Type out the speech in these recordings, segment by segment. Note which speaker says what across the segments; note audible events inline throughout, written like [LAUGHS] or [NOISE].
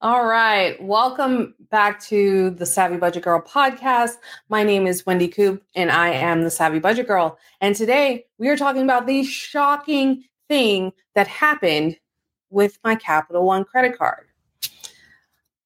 Speaker 1: All right. Welcome back to the Savvy Budget Girl podcast. My name is Wendy Coop and I am the Savvy Budget Girl. And today we are talking about the shocking thing that happened with my Capital One credit card.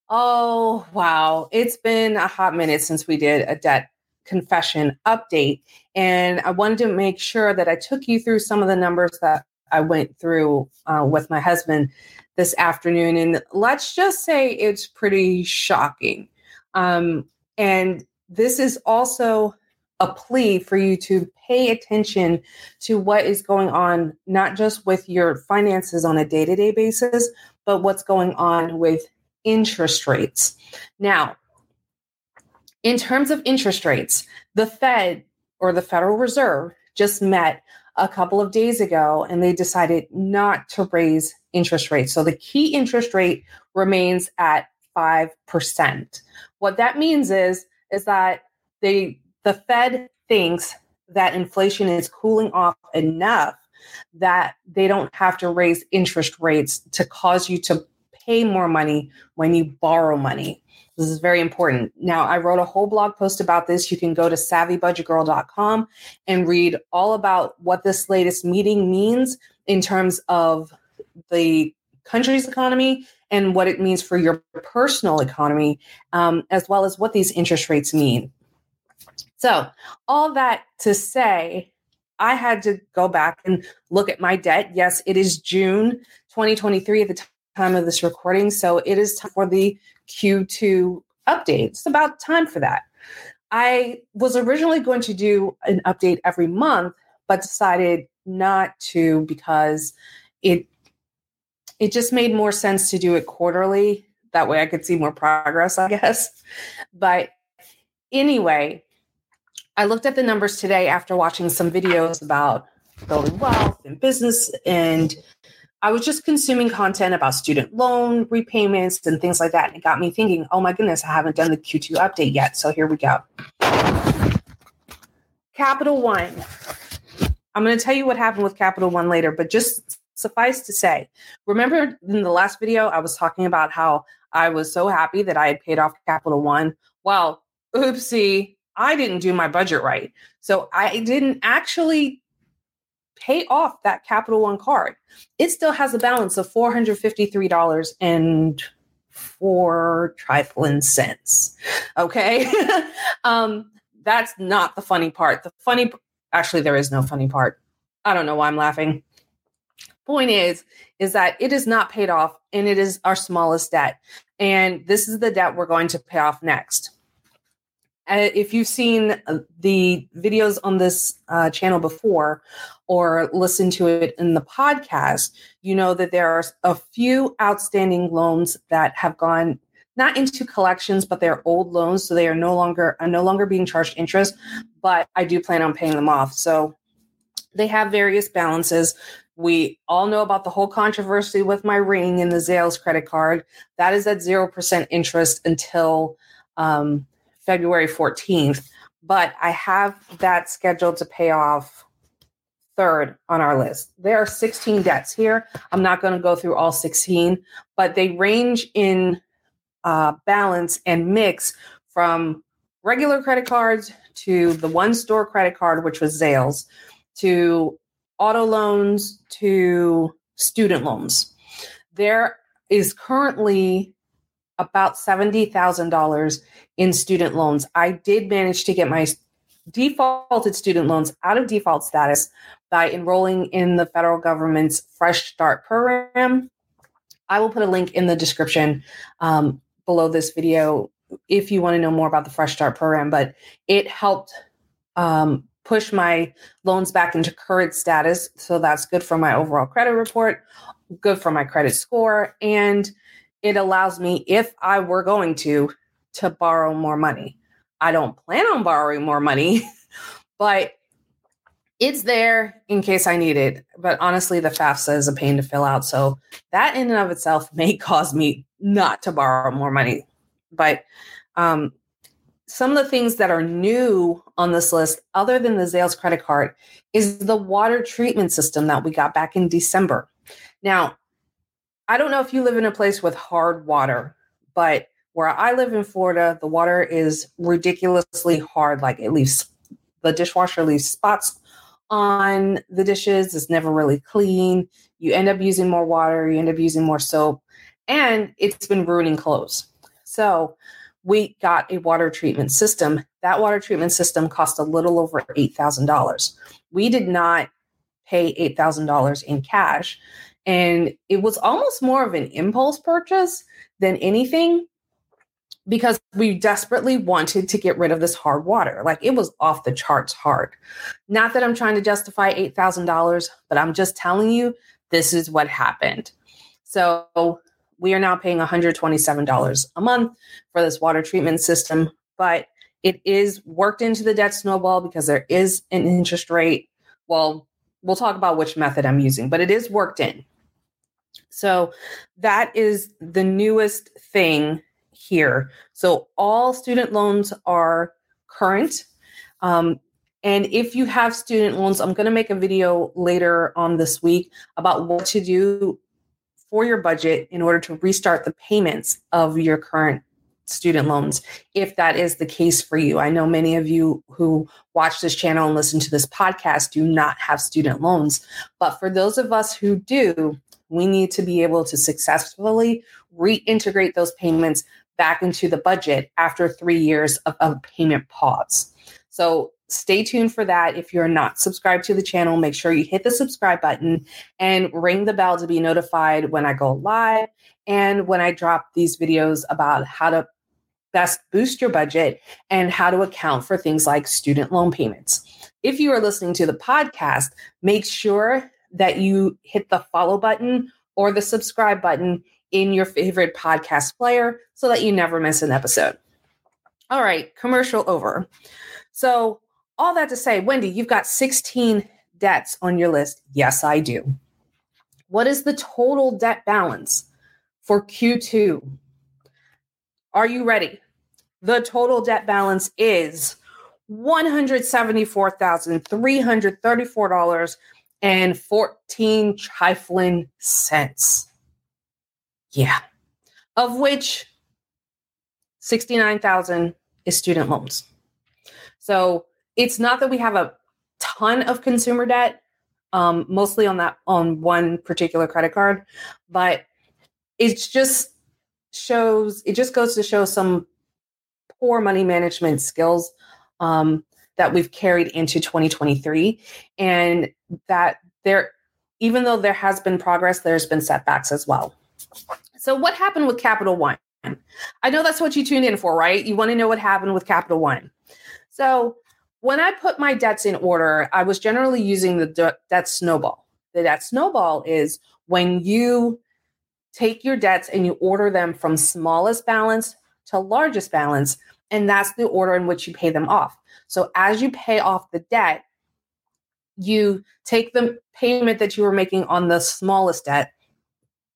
Speaker 1: Oh, wow. It's been a hot minute since we did a debt confession update. And I wanted to make sure that I took you through some of the numbers that I went through uh, with my husband this afternoon. And let's just say it's pretty shocking. Um, and this is also a plea for you to pay attention to what is going on, not just with your finances on a day to day basis, but what's going on with interest rates. Now, in terms of interest rates, the Fed or the Federal Reserve just met a couple of days ago and they decided not to raise interest rates. So the key interest rate remains at 5%. What that means is is that they the Fed thinks that inflation is cooling off enough that they don't have to raise interest rates to cause you to pay more money when you borrow money. This is very important. Now, I wrote a whole blog post about this. You can go to savvybudgetgirl.com and read all about what this latest meeting means in terms of the country's economy and what it means for your personal economy, um, as well as what these interest rates mean. So, all that to say, I had to go back and look at my debt. Yes, it is June 2023 at the time of this recording. So, it is time for the Q2 update. It's about time for that. I was originally going to do an update every month, but decided not to because it it just made more sense to do it quarterly. That way I could see more progress, I guess. But anyway, I looked at the numbers today after watching some videos about building wealth and business. And I was just consuming content about student loan repayments and things like that. And it got me thinking, oh my goodness, I haven't done the Q2 update yet. So here we go. Capital One. I'm going to tell you what happened with Capital One later, but just suffice to say, remember in the last video, I was talking about how I was so happy that I had paid off Capital One. Well, oopsie, I didn't do my budget right. So I didn't actually pay off that Capital One card. It still has a balance of $453 and four trifling cents. Okay. [LAUGHS] um, that's not the funny part. The funny, actually, there is no funny part. I don't know why I'm laughing point is is that it is not paid off and it is our smallest debt. And this is the debt we're going to pay off next. Uh, if you've seen uh, the videos on this uh, channel before or listened to it in the podcast you know that there are a few outstanding loans that have gone not into collections but they're old loans so they are no longer are no longer being charged interest but i do plan on paying them off. So they have various balances we all know about the whole controversy with my ring and the Zales credit card. That is at 0% interest until um, February 14th. But I have that scheduled to pay off third on our list. There are 16 debts here. I'm not going to go through all 16, but they range in uh, balance and mix from regular credit cards to the one store credit card, which was Zales, to auto loans to student loans. There is currently about $70,000 in student loans. I did manage to get my defaulted student loans out of default status by enrolling in the federal government's Fresh Start program. I will put a link in the description um, below this video if you want to know more about the Fresh Start program, but it helped um, push my loans back into current status. So that's good for my overall credit report, good for my credit score. And it allows me, if I were going to, to borrow more money. I don't plan on borrowing more money, [LAUGHS] but it's there in case I need it. But honestly, the FAFSA is a pain to fill out. So that in and of itself [LAUGHS] may cause me not to borrow more money. But um, some of the things that are new on this list, other than the Zales credit card, is the water treatment system that we got back in December. Now, I don't know if you live in a place with hard water, but where I live in Florida, the water is ridiculously hard. Like it leaves the dishwasher leaves spots on the dishes. It's never really clean. You end up using more water. You end up using more soap, and it's been ruining clothes. So we got a water treatment system. That water treatment system cost a little over $8,000. We did not pay $8,000 in cash. And it was almost more of an impulse purchase than anything because we desperately wanted to get rid of this hard water. Like it was off the charts hard. Not that I'm trying to justify $8,000, but I'm just telling you this is what happened. So we are now paying $127 a month for this water treatment system, but it is worked into the debt snowball because there is an interest rate. Well, we'll talk about which method I'm using, but it is worked in. So that is the newest thing here. So all student loans are current. Um, and if you have student loans, I'm going to make a video later on this week about what to do for your budget in order to restart the payments of your current student mm-hmm. loans if that is the case for you. I know many of you who watch this channel and listen to this podcast do not have student loans, but for those of us who do, we need to be able to successfully reintegrate those payments back into the budget after three years of, of payment pause. So stay tuned for that. If you're not subscribed to the channel, make sure you hit the subscribe button and ring the bell to be notified when I go live and when I drop these videos about how to best boost your budget and how to account for things like student loan payments. If you are listening to the podcast, make sure that you hit the follow button or the subscribe button in your favorite podcast player so that you never miss an episode. All right, commercial over. So, all that to say, Wendy, you've got 16 debts on your list. Yes, I do. What is the total debt balance for Q2? Are you ready? The total debt balance is $174,334 and 14 trifling cents. Yeah. Of which 69,000 is student loans. So it's not that we have a ton of consumer debt, um, mostly on that on one particular credit card, but it just shows it just goes to show some poor money management skills um, that we've carried into 2023, and that there, even though there has been progress, there's been setbacks as well. So, what happened with Capital One? I know that's what you tuned in for, right? You want to know what happened with Capital One. So, when I put my debts in order, I was generally using the de- debt snowball. The debt snowball is when you take your debts and you order them from smallest balance to largest balance, and that's the order in which you pay them off. So, as you pay off the debt, you take the payment that you were making on the smallest debt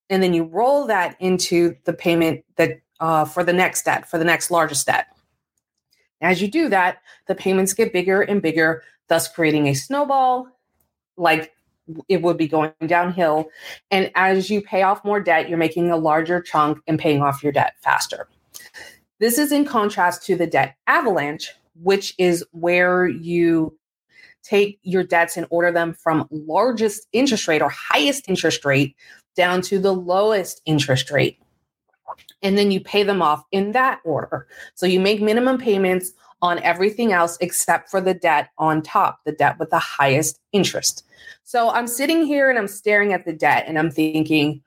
Speaker 1: and then you roll that into the payment that uh, for the next debt for the next largest debt as you do that the payments get bigger and bigger thus creating a snowball like it would be going downhill and as you pay off more debt you're making a larger chunk and paying off your debt faster this is in contrast to the debt avalanche which is where you take your debts and order them from largest interest rate or highest interest rate down to the lowest interest rate. And then you pay them off in that order. So you make minimum payments on everything else except for the debt on top, the debt with the highest interest. So I'm sitting here and I'm staring at the debt and I'm thinking,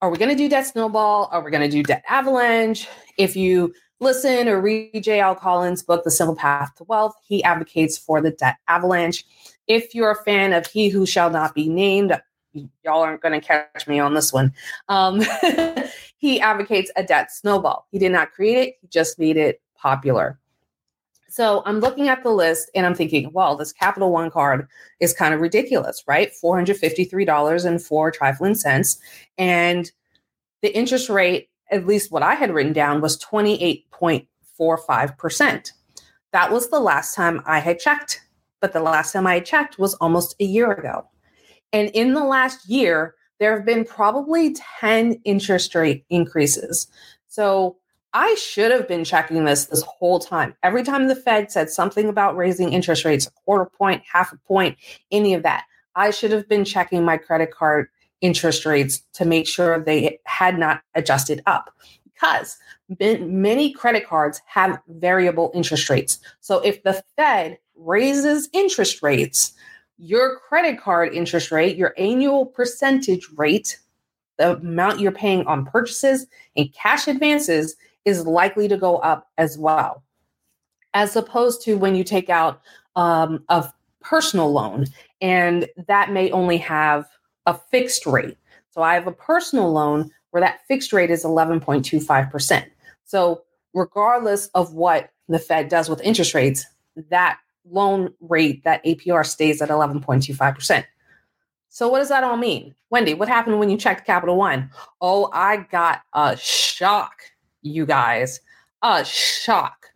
Speaker 1: are we going to do debt snowball? Are we going to do debt avalanche? If you listen or read J.L. Collins' book, The Simple Path to Wealth, he advocates for the debt avalanche. If you're a fan of He Who Shall Not Be Named, y'all aren't going to catch me on this one. Um, [LAUGHS] he advocates a debt snowball. He did not create it, he just made it popular. So I'm looking at the list and I'm thinking, well, this Capital One card is kind of ridiculous, right? $453 and four trifling cents. And the interest rate, at least what I had written down, was 28.45%. That was the last time I had checked. But the last time I checked was almost a year ago. And in the last year, there have been probably 10 interest rate increases. So I should have been checking this this whole time. Every time the Fed said something about raising interest rates, a quarter point, half a point, any of that, I should have been checking my credit card interest rates to make sure they had not adjusted up because many credit cards have variable interest rates. So if the Fed raises interest rates, your credit card interest rate, your annual percentage rate, the amount you're paying on purchases and cash advances is likely to go up as well. As opposed to when you take out um, a personal loan, and that may only have a fixed rate. So I have a personal loan where that fixed rate is 11.25%. So, regardless of what the Fed does with interest rates, that loan rate, that APR stays at 11.25%. So, what does that all mean? Wendy, what happened when you checked Capital One? Oh, I got a shock, you guys. A shock.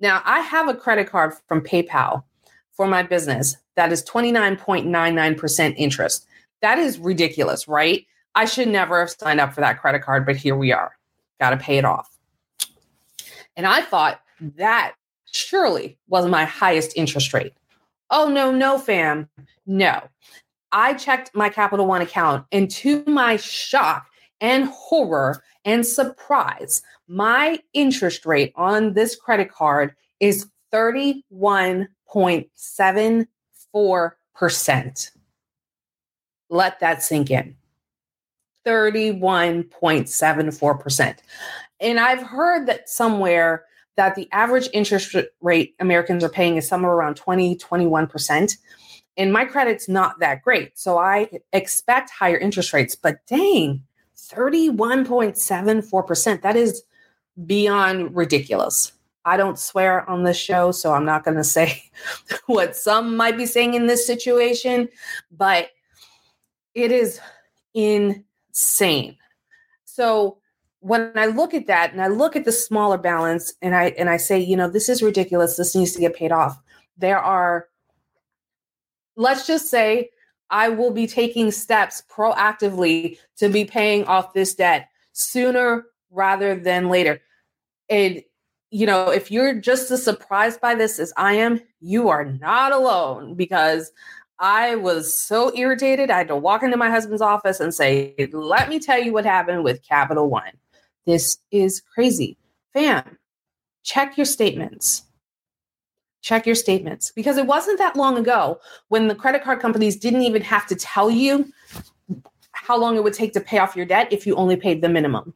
Speaker 1: Now, I have a credit card from PayPal for my business that is 29.99% interest. That is ridiculous, right? I should never have signed up for that credit card, but here we are. Got to pay it off. And I thought that surely was my highest interest rate. Oh, no, no, fam. No. I checked my Capital One account, and to my shock and horror and surprise, my interest rate on this credit card is 31.74%. Let that sink in. 31.74%. And I've heard that somewhere that the average interest rate Americans are paying is somewhere around 20, 21%. And my credit's not that great. So I expect higher interest rates, but dang, 31.74%. That is beyond ridiculous. I don't swear on this show, so I'm not going to say [LAUGHS] what some might be saying in this situation, but it is insane. So when I look at that and I look at the smaller balance and I and I say, you know, this is ridiculous. This needs to get paid off. There are let's just say I will be taking steps proactively to be paying off this debt sooner rather than later. And you know, if you're just as surprised by this as I am, you are not alone because I was so irritated. I had to walk into my husband's office and say, Let me tell you what happened with Capital One. This is crazy. Fam, check your statements. Check your statements because it wasn't that long ago when the credit card companies didn't even have to tell you how long it would take to pay off your debt if you only paid the minimum.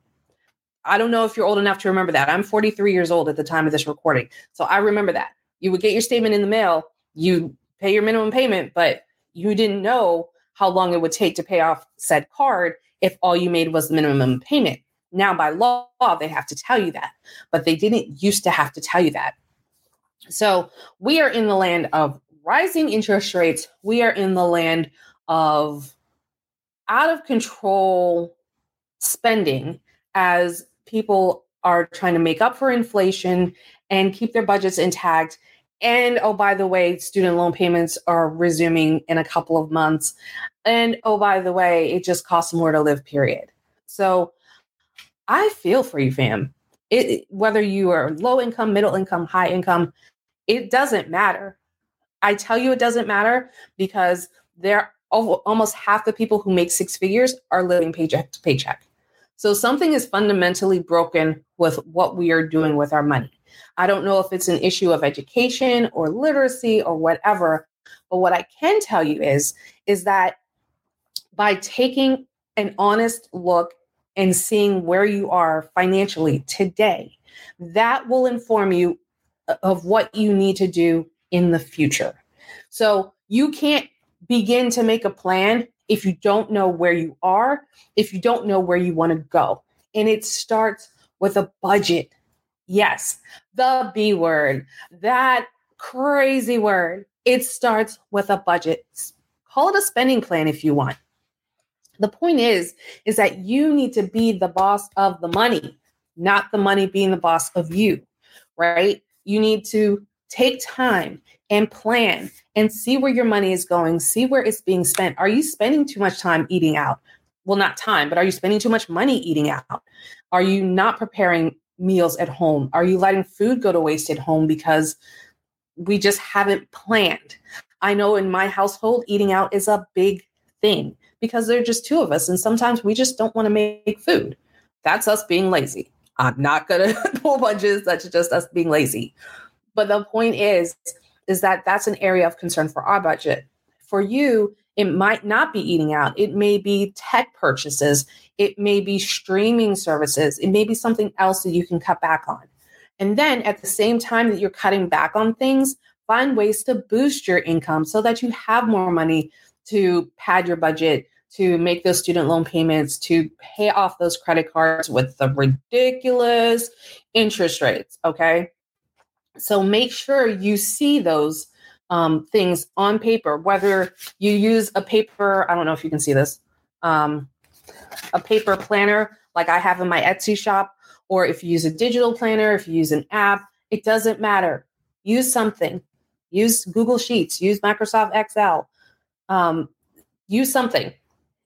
Speaker 1: I don't know if you're old enough to remember that. I'm 43 years old at the time of this recording. So I remember that. You would get your statement in the mail, you pay your minimum payment, but you didn't know how long it would take to pay off said card if all you made was the minimum payment. Now, by law, they have to tell you that, but they didn't used to have to tell you that. So we are in the land of rising interest rates. We are in the land of out of control spending as people are trying to make up for inflation and keep their budgets intact and oh, by the way, student loan payments are resuming in a couple of months. And oh, by the way, it just costs more to live, period. So I feel for you, fam. It, whether you are low income, middle income, high income, it doesn't matter. I tell you, it doesn't matter because there almost half the people who make six figures are living paycheck to paycheck. So something is fundamentally broken with what we are doing with our money. I don't know if it's an issue of education or literacy or whatever, but what I can tell you is is that by taking an honest look and seeing where you are financially today, that will inform you uh, of what you need to do in the future. So you can't begin to make a plan if you don't know where you are, if you don't know where you want to go. And it starts with a budget. Yes, the B word, that crazy word. It starts with a budget. Call it a spending plan if you want. The point is is that you need to be the boss of the money, not the money being the boss of you, right? You need to take time and plan and see where your money is going, see where it's being spent. Are you spending too much time eating out? Well, not time, but are you spending too much money eating out? Are you not preparing meals at home? Are you letting food go to waste at home because we just haven't planned? I know in my household, eating out is a big thing because there are just two of us. And sometimes we just don't want to make food. That's us being lazy. I'm not going [LAUGHS] to pull punches. That's just us being lazy. But the point is, is that that's an area of concern for our budget. For you, it might not be eating out. It may be tech purchases. It may be streaming services. It may be something else that you can cut back on. And then at the same time that you're cutting back on things, find ways to boost your income so that you have more money to pad your budget, to make those student loan payments, to pay off those credit cards with the ridiculous interest rates. Okay. So make sure you see those um, things on paper, whether you use a paper, I don't know if you can see this, um, a paper planner like I have in my Etsy shop, or if you use a digital planner, if you use an app, it doesn't matter. Use something. Use Google Sheets, use Microsoft Excel, um, use something,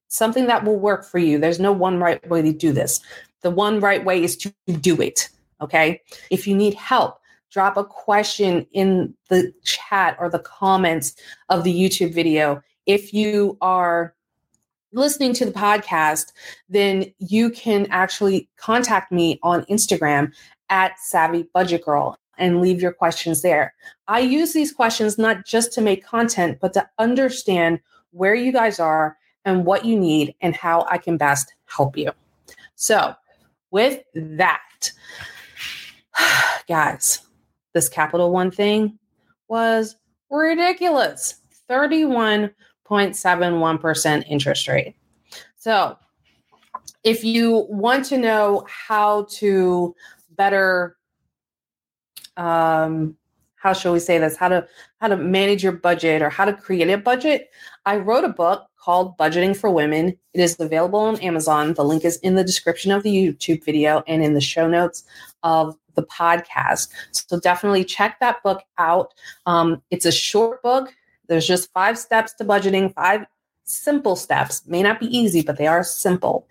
Speaker 1: something that will work for you. There's no one right way to do this. The one right way is to do it. Okay. If you need help, drop a question in the chat or the comments of the YouTube video. If you are listening to the podcast, then you can actually contact me on Instagram at Savvy Budget Girl and leave your questions there. I use these questions not just to make content, but to understand where you guys are and what you need and how I can best help you. So, with that, [SIGHS] guys, this Capital One thing was ridiculous 31.71% interest rate. So, if you want to know how to better um, how shall we say this? How to how to manage your budget or how to create a budget. I wrote a book called budgeting for women. It is available on amazon. The link is in the description of the youtube video and in the show notes of the podcast. So definitely check that book out. Um, it's a short book. There's just five steps to budgeting five simple steps. May not be easy but they are simple.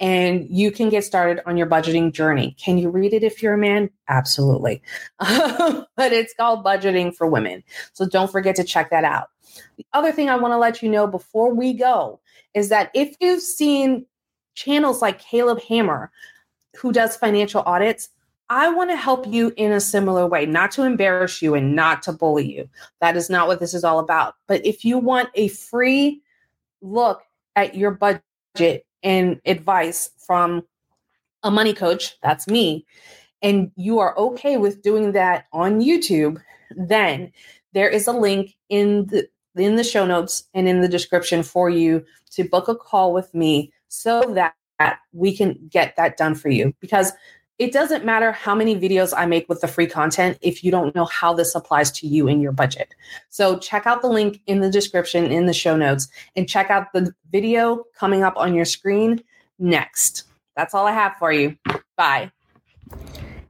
Speaker 1: And you can get started on your budgeting journey. Can you read it if you're a man? Absolutely. [LAUGHS] But it's called budgeting for women. So don't forget to check that out. The other thing i want to let you know before we go is that if you've seen channels like caleb hammer who does financial audits I want to help you in a similar way, not to embarrass you and not to bully you. That is not what this is all about. But if you want a free look at your budget and advice from a money coach, that's me, and you are okay with doing that on YouTube, then there is a link in the in the show notes and in the description for you to book a call with me so that we can get that done for you. Because it doesn't matter how many videos I make with the free content if you don't know how this applies to you in your budget. So check out the link in the description in the show notes and check out the video coming up on your screen next. That's all I have for you. Bye.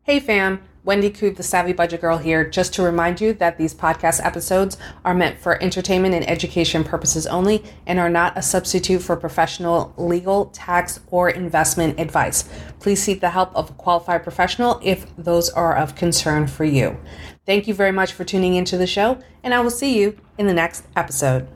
Speaker 1: Hey fam. Wendy Coop, the Savvy Budget Girl here, just to remind you that these podcast episodes are meant for entertainment and education purposes only and are not a substitute for professional legal, tax, or investment advice. Please seek the help of a qualified professional if those are of concern for you. Thank you very much for tuning into the show, and I will see you in the next episode.